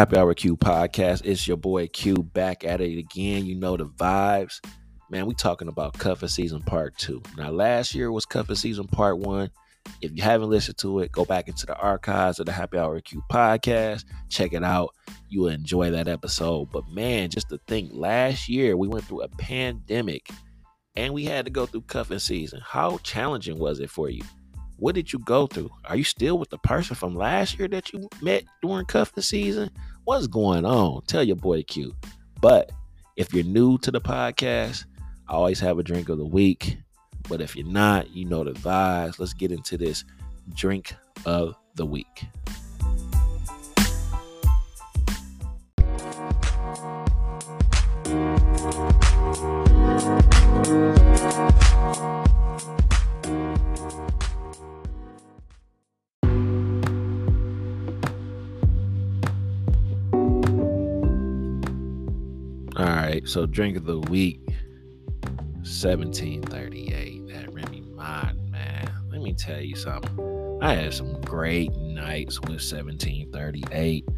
Happy Hour Q podcast. It's your boy Q back at it again. You know the vibes. Man, we talking about cuffing season part two. Now, last year was cuffing season part one. If you haven't listened to it, go back into the archives of the Happy Hour Q podcast. Check it out. You will enjoy that episode. But man, just to think, last year we went through a pandemic and we had to go through cuffing season. How challenging was it for you? What did you go through? Are you still with the person from last year that you met during cuffing season? What's going on? Tell your boy Q. But if you're new to the podcast, I always have a drink of the week. But if you're not, you know the vibes. Let's get into this drink of the week. Right, so drink of the week, 1738. That Remy Martin, man. Let me tell you something. I had some great nights with 1738.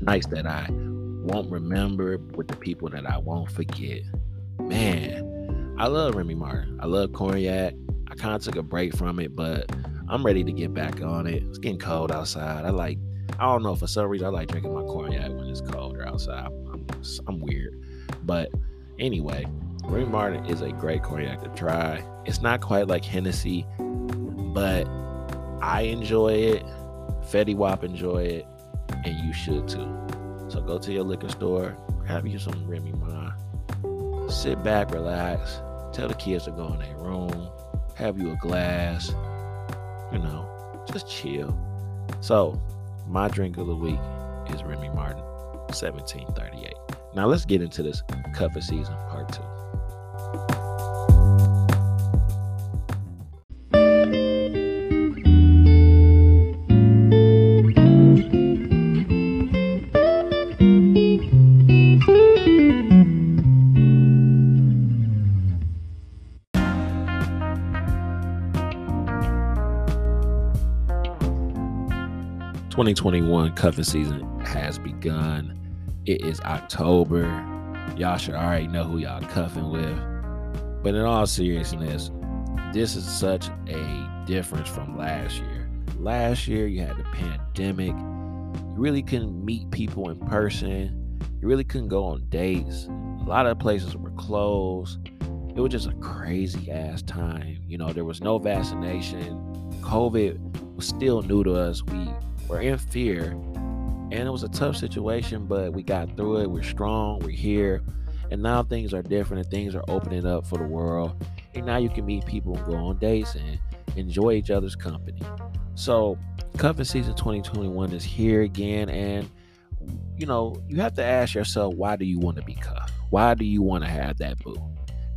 Nights that I won't remember with the people that I won't forget. Man, I love Remy Martin. I love cognac. I kind of took a break from it, but I'm ready to get back on it. It's getting cold outside. I like, I don't know, for some reason, I like drinking my cognac when it's colder outside. I'm, I'm weird. But anyway, Remy Martin is a great cognac to try. It's not quite like Hennessy, but I enjoy it. Fetty Wap enjoy it, and you should too. So go to your liquor store, grab you some Remy Martin, sit back, relax, tell the kids to go in their room, have you a glass, you know, just chill. So my drink of the week is Remy Martin, 1738. Now let's get into this cuffing season part two. Twenty twenty one cuffing season has begun. It is October. Y'all should already know who y'all cuffing with. But in all seriousness, this is such a difference from last year. Last year, you had the pandemic. You really couldn't meet people in person. You really couldn't go on dates. A lot of places were closed. It was just a crazy ass time. You know, there was no vaccination. COVID was still new to us. We were in fear and it was a tough situation, but we got through it. We're strong. We're here. And now things are different and things are opening up for the world. And now you can meet people and go on dates and enjoy each other's company. So, cuffing season 2021 is here again. And, you know, you have to ask yourself, why do you want to be cuffed? Why do you want to have that boo?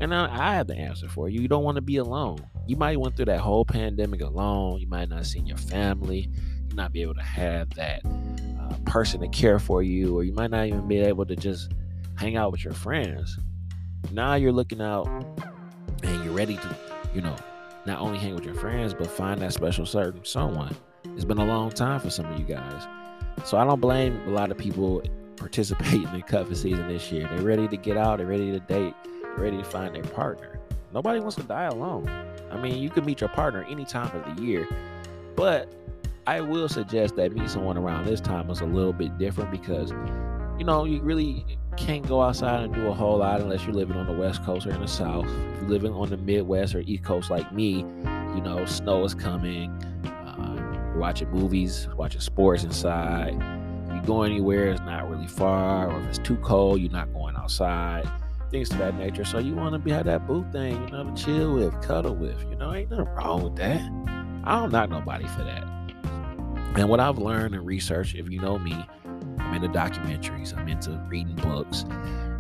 And I have the answer for you. You don't want to be alone. You might went through that whole pandemic alone. You might not seen your family. You not be able to have that person to care for you, or you might not even be able to just hang out with your friends. Now you're looking out and you're ready to, you know, not only hang with your friends, but find that special certain someone. It's been a long time for some of you guys. So I don't blame a lot of people participating in cuffing season this year. They're ready to get out, they're ready to date, they're ready to find their partner. Nobody wants to die alone. I mean, you can meet your partner any time of the year, but I will suggest that meet someone around this time is a little bit different because, you know, you really can't go outside and do a whole lot unless you're living on the West Coast or in the South. If you're living on the Midwest or East Coast like me, you know, snow is coming. Uh, you're watching movies, watching sports inside. If you go anywhere, it's not really far, or if it's too cold, you're not going outside. Things of that nature. So you want to be have that boo thing, you know, to chill with, cuddle with. You know, ain't nothing wrong with that. I don't knock nobody for that. And what I've learned and researched, if you know me, I'm into documentaries, I'm into reading books.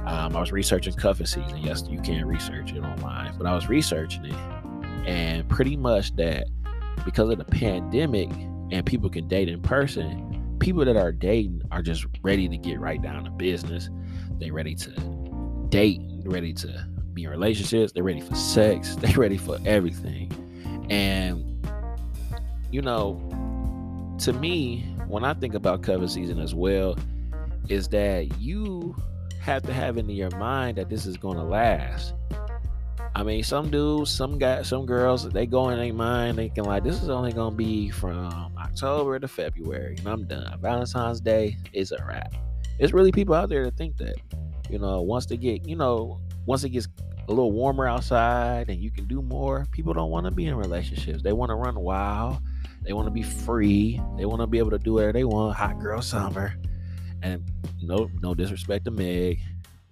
Um, I was researching cuffing season. Yes, you can research it online, but I was researching it, and pretty much that because of the pandemic and people can date in person, people that are dating are just ready to get right down to business. They're ready to date, ready to be in relationships, they're ready for sex, they're ready for everything. And you know, to me, when I think about cuffing season as well, is that you have to have in your mind that this is going to last. I mean, some dudes, some guys, some girls, they go in their mind thinking like this is only gonna be from October to February, and I'm done. Valentine's Day is a wrap. There's really people out there that think that. You know, once they get, you know, once it gets a little warmer outside and you can do more, people don't want to be in relationships. They want to run wild. They want to be free. They want to be able to do whatever they want. Hot girl summer. And no no disrespect to Meg.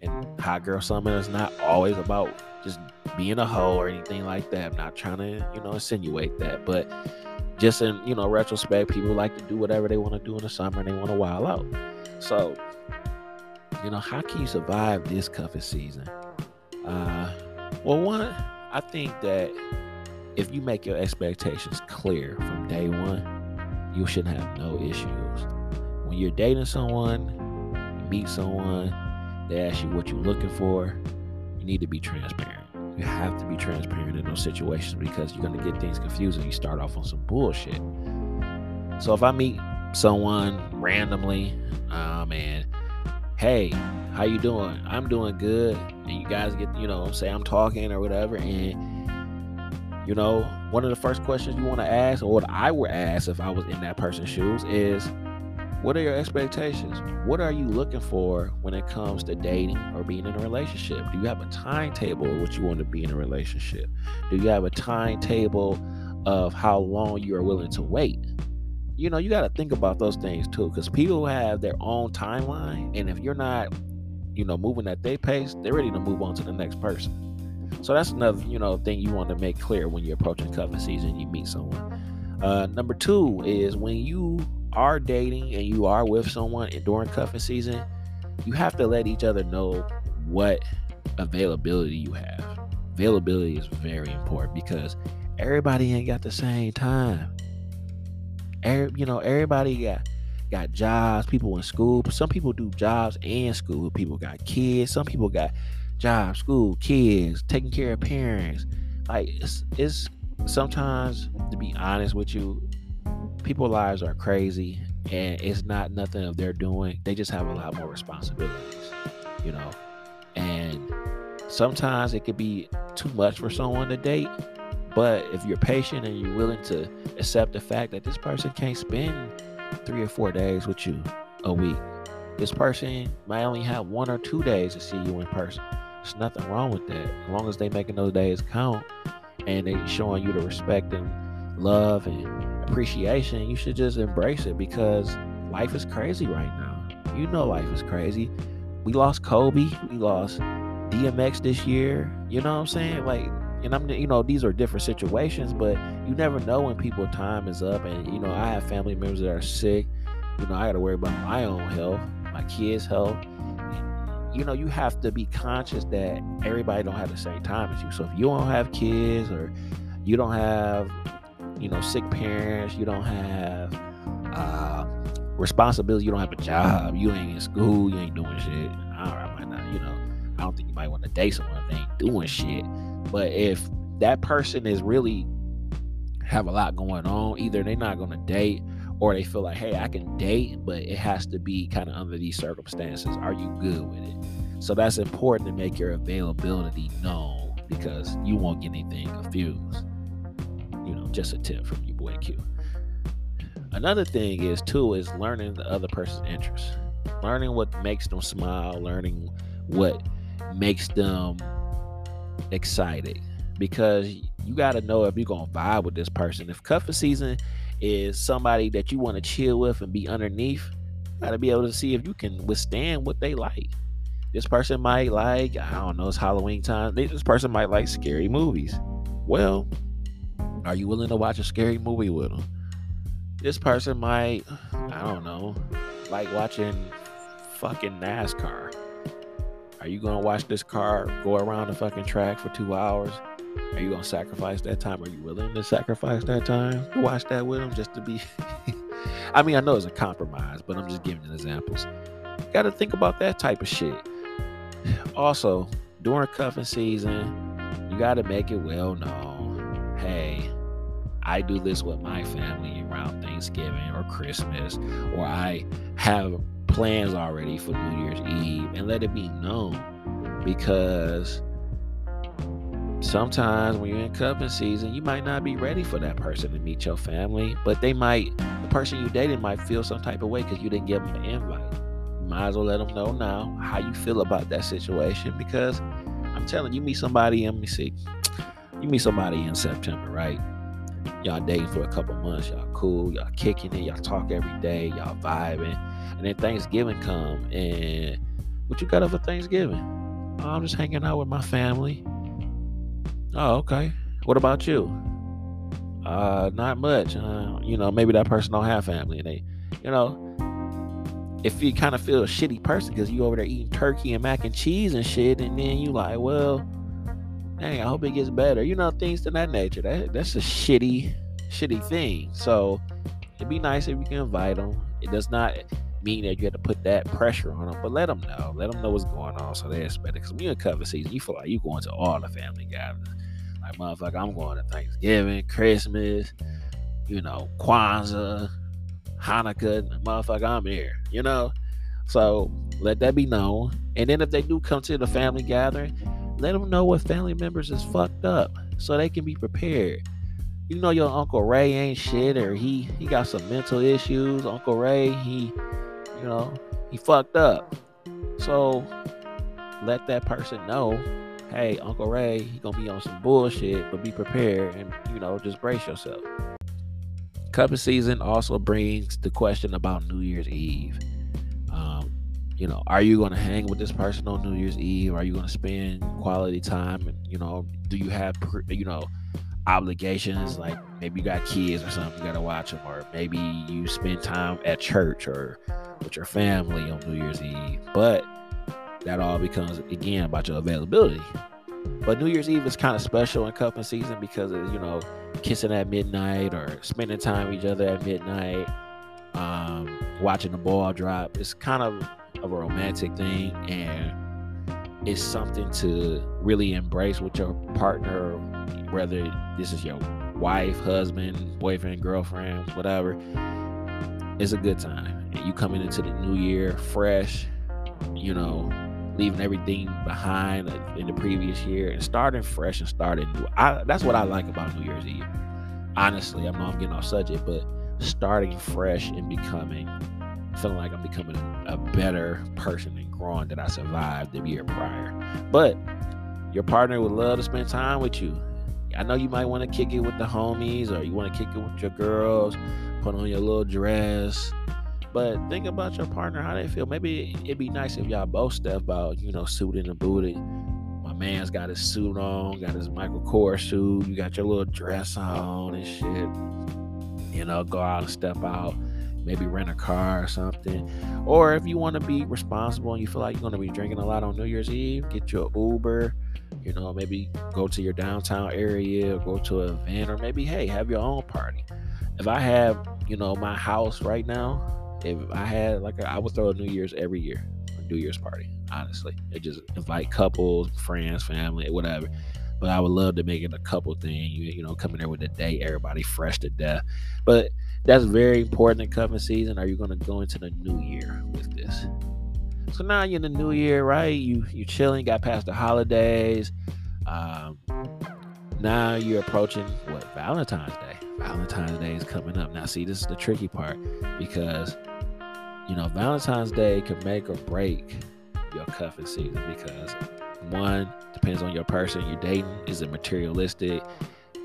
And hot girl summer is not always about just being a hoe or anything like that. I'm not trying to, you know, insinuate that. But just in, you know, retrospect, people like to do whatever they want to do in the summer and they want to wild out. So, you know, how can you survive this cuffing season? Uh, well, one, I think that if you make your expectations clear from day one, you should have no issues. When you're dating someone, you meet someone, they ask you what you're looking for, you need to be transparent. You have to be transparent in those situations because you're going to get things confused and you start off on some bullshit. So if I meet someone randomly, um, and hey, how you doing? I'm doing good. And you guys get, you know, say I'm talking or whatever, and you know, one of the first questions you want to ask, or what I would ask if I was in that person's shoes, is what are your expectations? What are you looking for when it comes to dating or being in a relationship? Do you have a timetable of what you want to be in a relationship? Do you have a timetable of how long you are willing to wait? You know, you got to think about those things too, because people have their own timeline. And if you're not, you know, moving at their pace, they're ready to move on to the next person. So that's another, you know, thing you want to make clear when you're approaching cuffing season. You meet someone. Uh, number two is when you are dating and you are with someone during cuffing season, you have to let each other know what availability you have. Availability is very important because everybody ain't got the same time. Every, you know, everybody got got jobs. People in school. Some people do jobs and school. People got kids. Some people got job, school, kids, taking care of parents. Like it's, it's sometimes to be honest with you, people's lives are crazy and it's not nothing of their doing. They just have a lot more responsibilities, you know. And sometimes it could be too much for someone to date. But if you're patient and you're willing to accept the fact that this person can't spend three or four days with you a week, this person might only have one or two days to see you in person. There's nothing wrong with that. As long as they making those days count and they showing you the respect and love and appreciation, you should just embrace it because life is crazy right now. You know life is crazy. We lost Kobe, we lost DMX this year. You know what I'm saying? Like and I'm you know these are different situations, but you never know when people's time is up. And you know I have family members that are sick. You know I got to worry about my own health, my kids' health, you know you have to be conscious that everybody don't have the same time as you. So if you don't have kids or you don't have you know sick parents you don't have uh responsibility you don't have a job you ain't in school you ain't doing shit I might not you know i don't think you might want to date someone if they ain't doing shit. But if that person is really have a lot going on either they're not going to date or they feel like, hey, I can date, but it has to be kind of under these circumstances. Are you good with it? So that's important to make your availability known because you won't get anything confused. You know, just a tip from your boy Q. Another thing is too is learning the other person's interests, learning what makes them smile, learning what makes them excited because you got to know if you're gonna vibe with this person. If cuffing season is somebody that you want to chill with and be underneath. Got to be able to see if you can withstand what they like. This person might like, I don't know, it's Halloween time. This person might like scary movies. Well, are you willing to watch a scary movie with them? This person might, I don't know, like watching fucking NASCAR. Are you gonna watch this car go around the fucking track for two hours? Are you gonna sacrifice that time? Are you willing to sacrifice that time to watch that with them just to be? I mean, I know it's a compromise, but I'm just giving examples. You Got to think about that type of shit. Also, during cuffing season, you got to make it well known. Hey, I do this with my family around Thanksgiving or Christmas, or I have plans already for New Year's Eve and let it be known because sometimes when you're in cuffing season, you might not be ready for that person to meet your family, but they might, the person you dated might feel some type of way because you didn't give them an invite. You might as well let them know now how you feel about that situation because I'm telling you, meet somebody, let me see, you meet somebody in September, right? Y'all dating for a couple months, y'all cool, y'all kicking it, y'all talk every day, y'all vibing, and then Thanksgiving come and what you got up for Thanksgiving? Oh, I'm just hanging out with my family Oh, okay. What about you? Uh, not much. Uh, you know, maybe that person don't have family, and they, you know, if you kind of feel a shitty person because you over there eating turkey and mac and cheese and shit, and then you like, well, dang, I hope it gets better. You know, things to that nature. That that's a shitty, shitty thing. So it'd be nice if you can invite them. It does not mean that you have to put that pressure on them, but let them know. Let them know what's going on so they expect it. Because when you're in cuffing season, you feel like you're going to all the family gatherings. Like, motherfucker, I'm going to Thanksgiving, Christmas, you know, Kwanzaa, Hanukkah. Motherfucker, I'm here, you know? So let that be known. And then if they do come to the family gathering, let them know what family members is fucked up so they can be prepared. You know your Uncle Ray ain't shit or he he got some mental issues. Uncle Ray, he you know, he fucked up. So let that person know, hey, Uncle Ray, he gonna be on some bullshit, but be prepared and you know, just brace yourself. Cuffing season also brings the question about New Year's Eve. Um, you know, are you gonna hang with this person on New Year's Eve? Are you gonna spend quality time? And you know, do you have you know obligations like maybe you got kids or something you gotta watch them or maybe you spend time at church or with your family on New Year's Eve. But that all becomes again about your availability. But New Year's Eve is kind of special in cuffing season because of you know kissing at midnight or spending time with each other at midnight, um, watching the ball drop. It's kind of of a romantic thing and it's something to really embrace with your partner, whether this is your wife, husband, boyfriend, girlfriend, whatever. It's a good time and you coming into the new year fresh, you know, leaving everything behind in the previous year and starting fresh and starting new. I, that's what I like about New Year's Eve. Honestly, I know I'm getting off subject, but starting fresh and becoming, feeling like I'm becoming a better person and growing that I survived the year prior. But your partner would love to spend time with you. I know you might want to kick it with the homies or you want to kick it with your girls, put on your little dress, but think about your partner, how they feel. Maybe it'd be nice if y'all both step out, you know, suited and booted. My man's got his suit on, got his Michael Kors suit. You got your little dress on and shit. You know, go out and step out. Maybe rent a car or something. Or if you want to be responsible and you feel like you're going to be drinking a lot on New Year's Eve, get your Uber. You know, maybe go to your downtown area, go to an event, or maybe, hey, have your own party. If I have, you know, my house right now, if I had like a, I would throw a New Year's every year, New Year's party. Honestly, and just invite couples, friends, family, whatever. But I would love to make it a couple thing. You, you know, coming there with a day, everybody fresh to death. But that's very important in cuffing season. Are you going to go into the new year with this? So now you're in the new year, right? You you chilling, got past the holidays. Um, now you're approaching what Valentine's Day. Valentine's Day is coming up. Now, see, this is the tricky part because you know, Valentine's Day can make or break your cuffing season because one depends on your person you're dating. Is a materialistic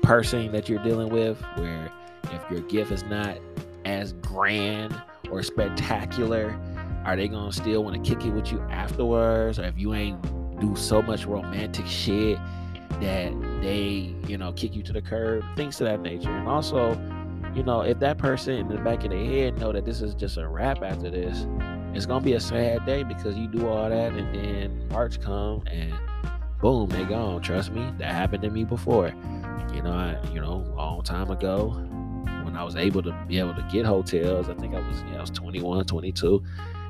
person that you're dealing with, where if your gift is not as grand or spectacular, are they gonna still want to kick it with you afterwards? Or if you ain't do so much romantic shit that they, you know, kick you to the curb, things to that nature. And also, you know, if that person in the back of their head know that this is just a wrap after this, it's gonna be a sad day because you do all that and then March come and boom, they gone. Trust me, that happened to me before. You know, I, you know, a long time ago when I was able to be able to get hotels. I think I was, yeah, I was 21, 22.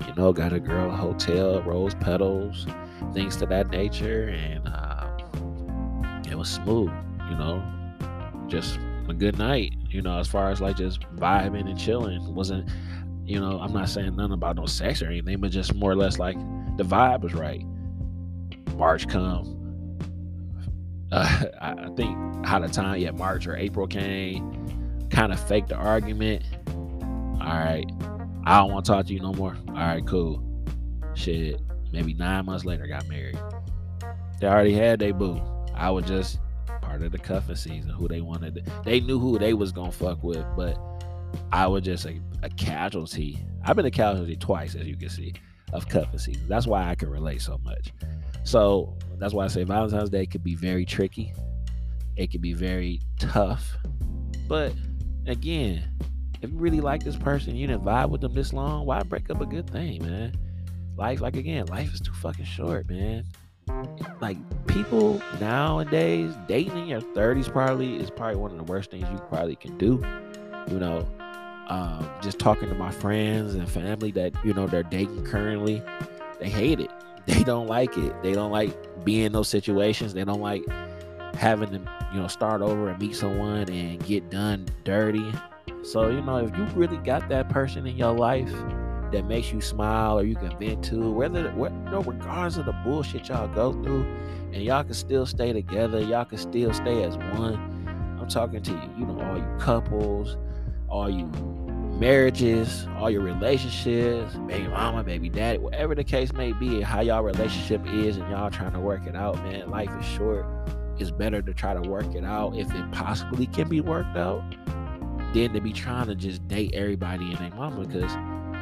You know, got a girl a hotel, rose petals, things to that nature, and uh, it was smooth. You know, just a good night, you know, as far as like just vibing and chilling. It wasn't You know, I'm not saying nothing about no sex or anything, but just more or less like the vibe was right. March come. Uh, I think how the time, yeah, March or April came, kind of faked the argument. All right, I don't want to talk to you no more. All right, cool. Shit, maybe nine months later, got married. They already had their boo. I was just part of the cuffing season. Who they wanted, to, they knew who they was gonna fuck with, but I was just a, a casualty. I've been a casualty twice, as you can see, of cuffing season. That's why I can relate so much. So that's why I say Valentine's Day could be very tricky. It could be very tough. But again, if you really like this person, you didn't vibe with them this long, why break up a good thing, man? Life, like again, life is too fucking short, man. Like people nowadays, dating in your 30s probably is probably one of the worst things you probably can do. You know, um, just talking to my friends and family that you know they're dating currently, they hate it. They don't like it. They don't like being in those situations. They don't like having to you know start over and meet someone and get done dirty. So you know if you really got that person in your life that makes you smile or you can vent to, whether you know, regardless of the bullshit y'all go through, and y'all can still stay together, y'all can still stay as one. I'm talking to you, you know, all you couples, all you marriages, all your relationships, baby mama, baby daddy, whatever the case may be, how y'all relationship is, and y'all trying to work it out, man. Life is short. It's better to try to work it out if it possibly can be worked out than to be trying to just date everybody and their mama because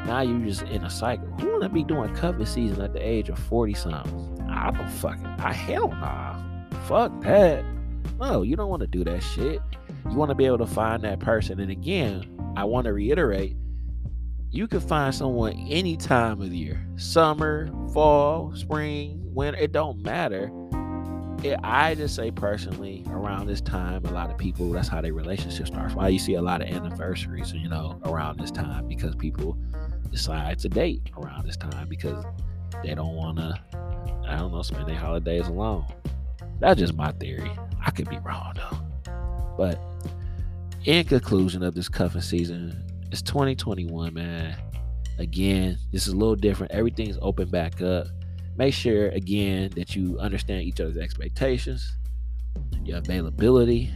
now you're just in a cycle. Who wanna be doing cuffing season at the age of 40 something? I don't fucking I hell nah. Fuck that. No, you don't want to do that shit. You want to be able to find that person. And again, I want to reiterate you can find someone any time of the year summer, fall, spring, winter, it don't matter. It, I just say personally, around this time, a lot of people that's how their relationship starts. Why you see a lot of anniversaries, you know, around this time because people decide to date around this time because they don't want to, I don't know, spend their holidays alone. That's just my theory. I could be wrong though. But in conclusion of this cuffing season, it's 2021, man. Again, this is a little different. Everything's open back up. Make sure, again, that you understand each other's expectations, your availability.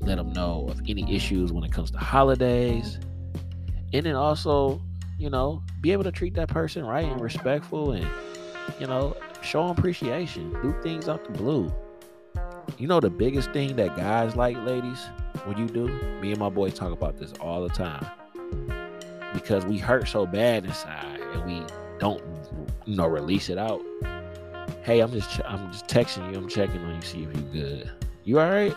Let them know of any issues when it comes to holidays. And then also, you know, be able to treat that person right and respectful and, you know, show appreciation. Do things out the blue. You know, the biggest thing that guys like, ladies, when you do, me and my boys talk about this all the time because we hurt so bad inside and we don't, you know, release it out. Hey, I'm just I'm just texting you. I'm checking on you, see if you're good. You all right?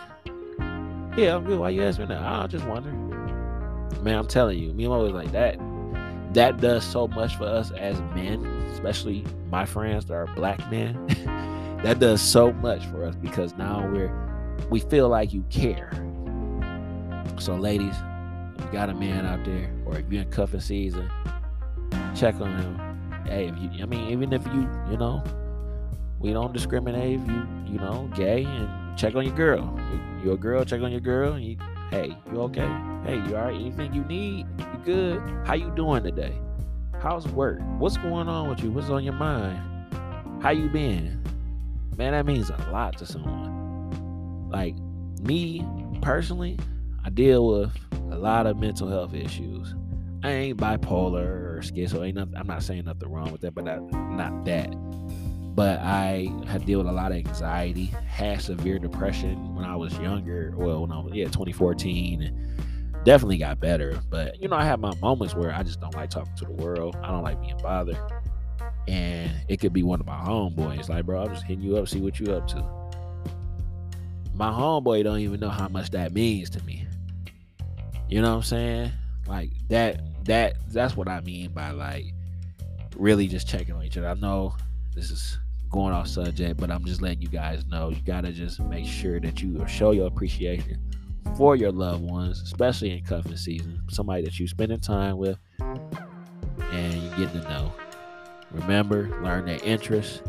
Yeah, I'm good. Why you asking that? I just wondering. Man, I'm telling you, me and my boys like that. That does so much for us as men, especially my friends that are black men. that does so much for us because now we're we feel like you care so, ladies, if you got a man out there, or if you're in cuffing season, check on him. Hey, if you, I mean, even if you, you know, we don't discriminate. If you, you know, gay, and check on your girl. You're a girl, check on your girl. You, hey, you okay? Hey, you all right? Anything you need? You good? How you doing today? How's work? What's going on with you? What's on your mind? How you been? Man, that means a lot to someone. Like me personally, I deal with a lot of mental health issues. I ain't bipolar or schizo. Ain't nothing, I'm not saying nothing wrong with that, but I, not that. But I had dealt with a lot of anxiety, had severe depression when I was younger. Well, when I was yeah 2014, definitely got better. But you know, I have my moments where I just don't like talking to the world. I don't like being bothered, and it could be one of my homeboys. Like, bro, I'm just hitting you up, see what you up to. My homeboy don't even know how much that means to me. You know what I'm saying? Like that that that's what I mean by like really just checking on each other. I know this is going off subject, but I'm just letting you guys know you gotta just make sure that you show your appreciation for your loved ones, especially in cuffing season. Somebody that you're spending time with and you getting to know. Remember, learn their interests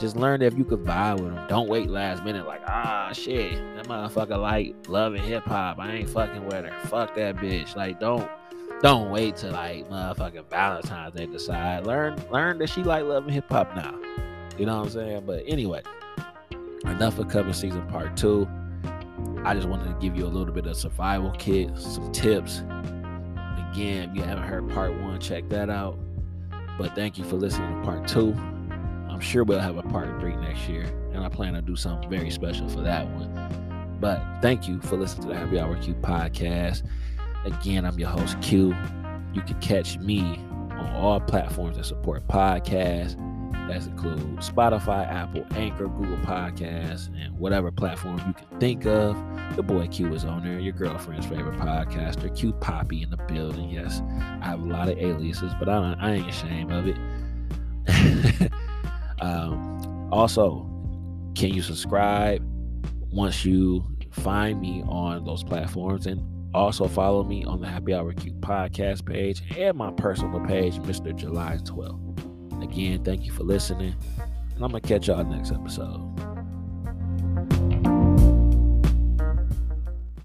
just learn if you could vibe with them. Don't wait last minute like, ah, shit, that motherfucker like loving hip hop. I ain't fucking with her. Fuck that bitch. Like, don't don't wait till like motherfucking Valentine's Day decide. Learn learn that she like loving hip hop now. You know what I'm saying? But anyway, enough of cuffing season part two. I just wanted to give you a little bit of survival kit, some tips. Again, if you haven't heard part one, check that out. But thank you for listening to part two. I'm sure we'll have a part three next year, and I plan to do something very special for that one. But thank you for listening to the Happy Hour Q podcast. Again, I'm your host Q. You can catch me on all platforms that support podcasts. That includes Spotify, Apple, Anchor, Google Podcasts, and whatever platform you can think of. The boy Q is on there, your girlfriend's favorite podcaster, Q Poppy in the building. Yes, I have a lot of aliases, but I, I ain't ashamed of it. um, also, can you subscribe once you find me on those platforms and also follow me on the Happy Hour Q podcast page and my personal page, Mr. July 12th. Again, thank you for listening. And I'm going to catch y'all next episode.